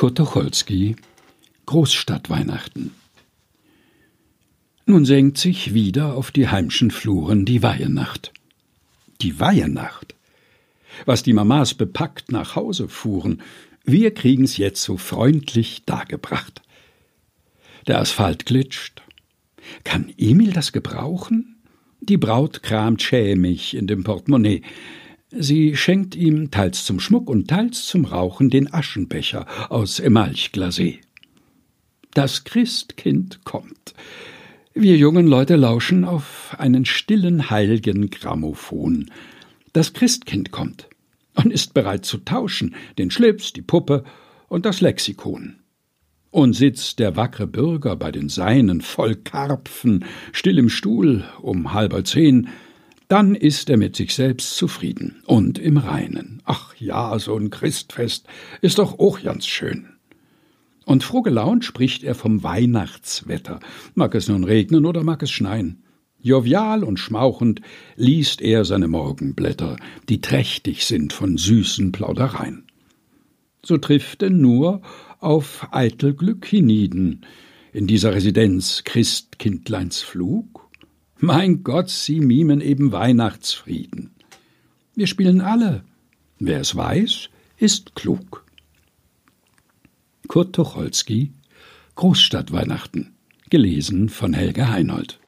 Kurt Tucholsky Großstadtweihnachten Nun senkt sich wieder auf die heimschen Fluren die Weihenacht. Die Weihenacht? Was die Mamas bepackt nach Hause fuhren, wir kriegen's jetzt so freundlich dargebracht. Der Asphalt glitscht. Kann Emil das gebrauchen? Die Braut kramt schämig in dem Portemonnaie. Sie schenkt ihm teils zum Schmuck und teils zum Rauchen den Aschenbecher aus Emalchglasé. Das Christkind kommt. Wir jungen Leute lauschen auf einen stillen, heiligen Grammophon. Das Christkind kommt und ist bereit zu tauschen, den Schlips, die Puppe und das Lexikon. Und sitzt der wackre Bürger bei den Seinen voll Karpfen, still im Stuhl um halber zehn, dann ist er mit sich selbst zufrieden und im Reinen. Ach ja, so ein Christfest ist doch auch ganz schön. Und froh gelaunt spricht er vom Weihnachtswetter, mag es nun regnen oder mag es schneien. Jovial und schmauchend liest er seine Morgenblätter, die trächtig sind von süßen Plaudereien. So trifft er nur auf eitel Glück hienieden, in dieser Residenz Christkindleins Flug, mein Gott, sie mimen eben Weihnachtsfrieden. Wir spielen alle. Wer es weiß, ist klug. Kurt Tucholsky Großstadtweihnachten gelesen von Helga Heinold